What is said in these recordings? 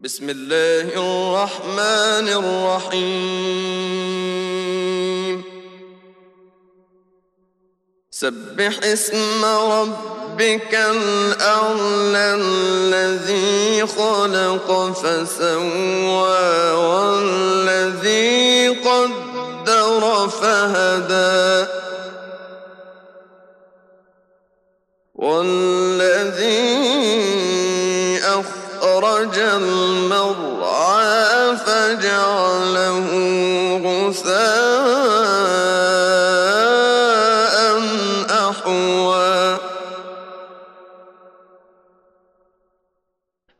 بسم الله الرحمن الرحيم. سبح اسم ربك الأعلى الذي خلق فسوى والذي قدر فهدى والذي أخرج المرعى فجعله غثاء أحوى.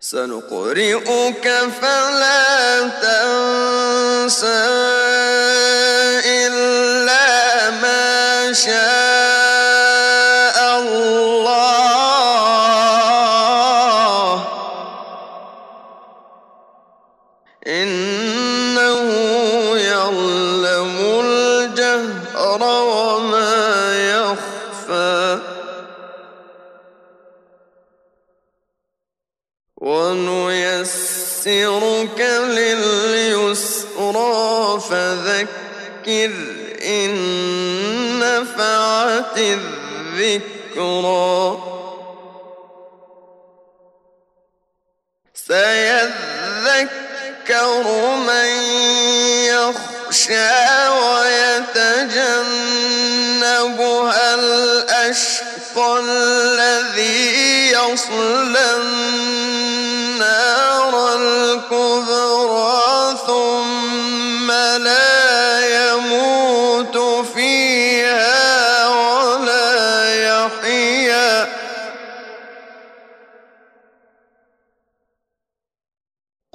سنقرئك فلا تنسى. ونيسرك لليسرى فذكر إن نفعت الذكرى. سيذكر من يخشى ويتجنبها الأشقى الذي يصلى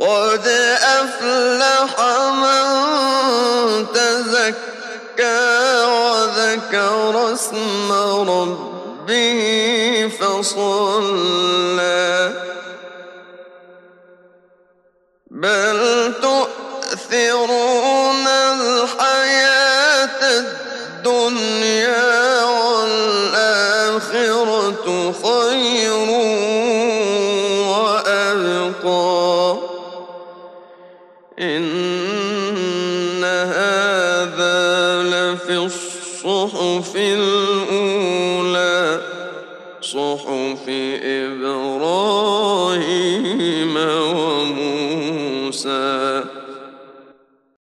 قد أفلح من تزكى وذكر اسم ربه فصلى. بل تؤثرون الحياة الدنيا والآخرة خير وأبقى. إن هذا لفي الصحف الأولى صحف إبراهيم وموسى.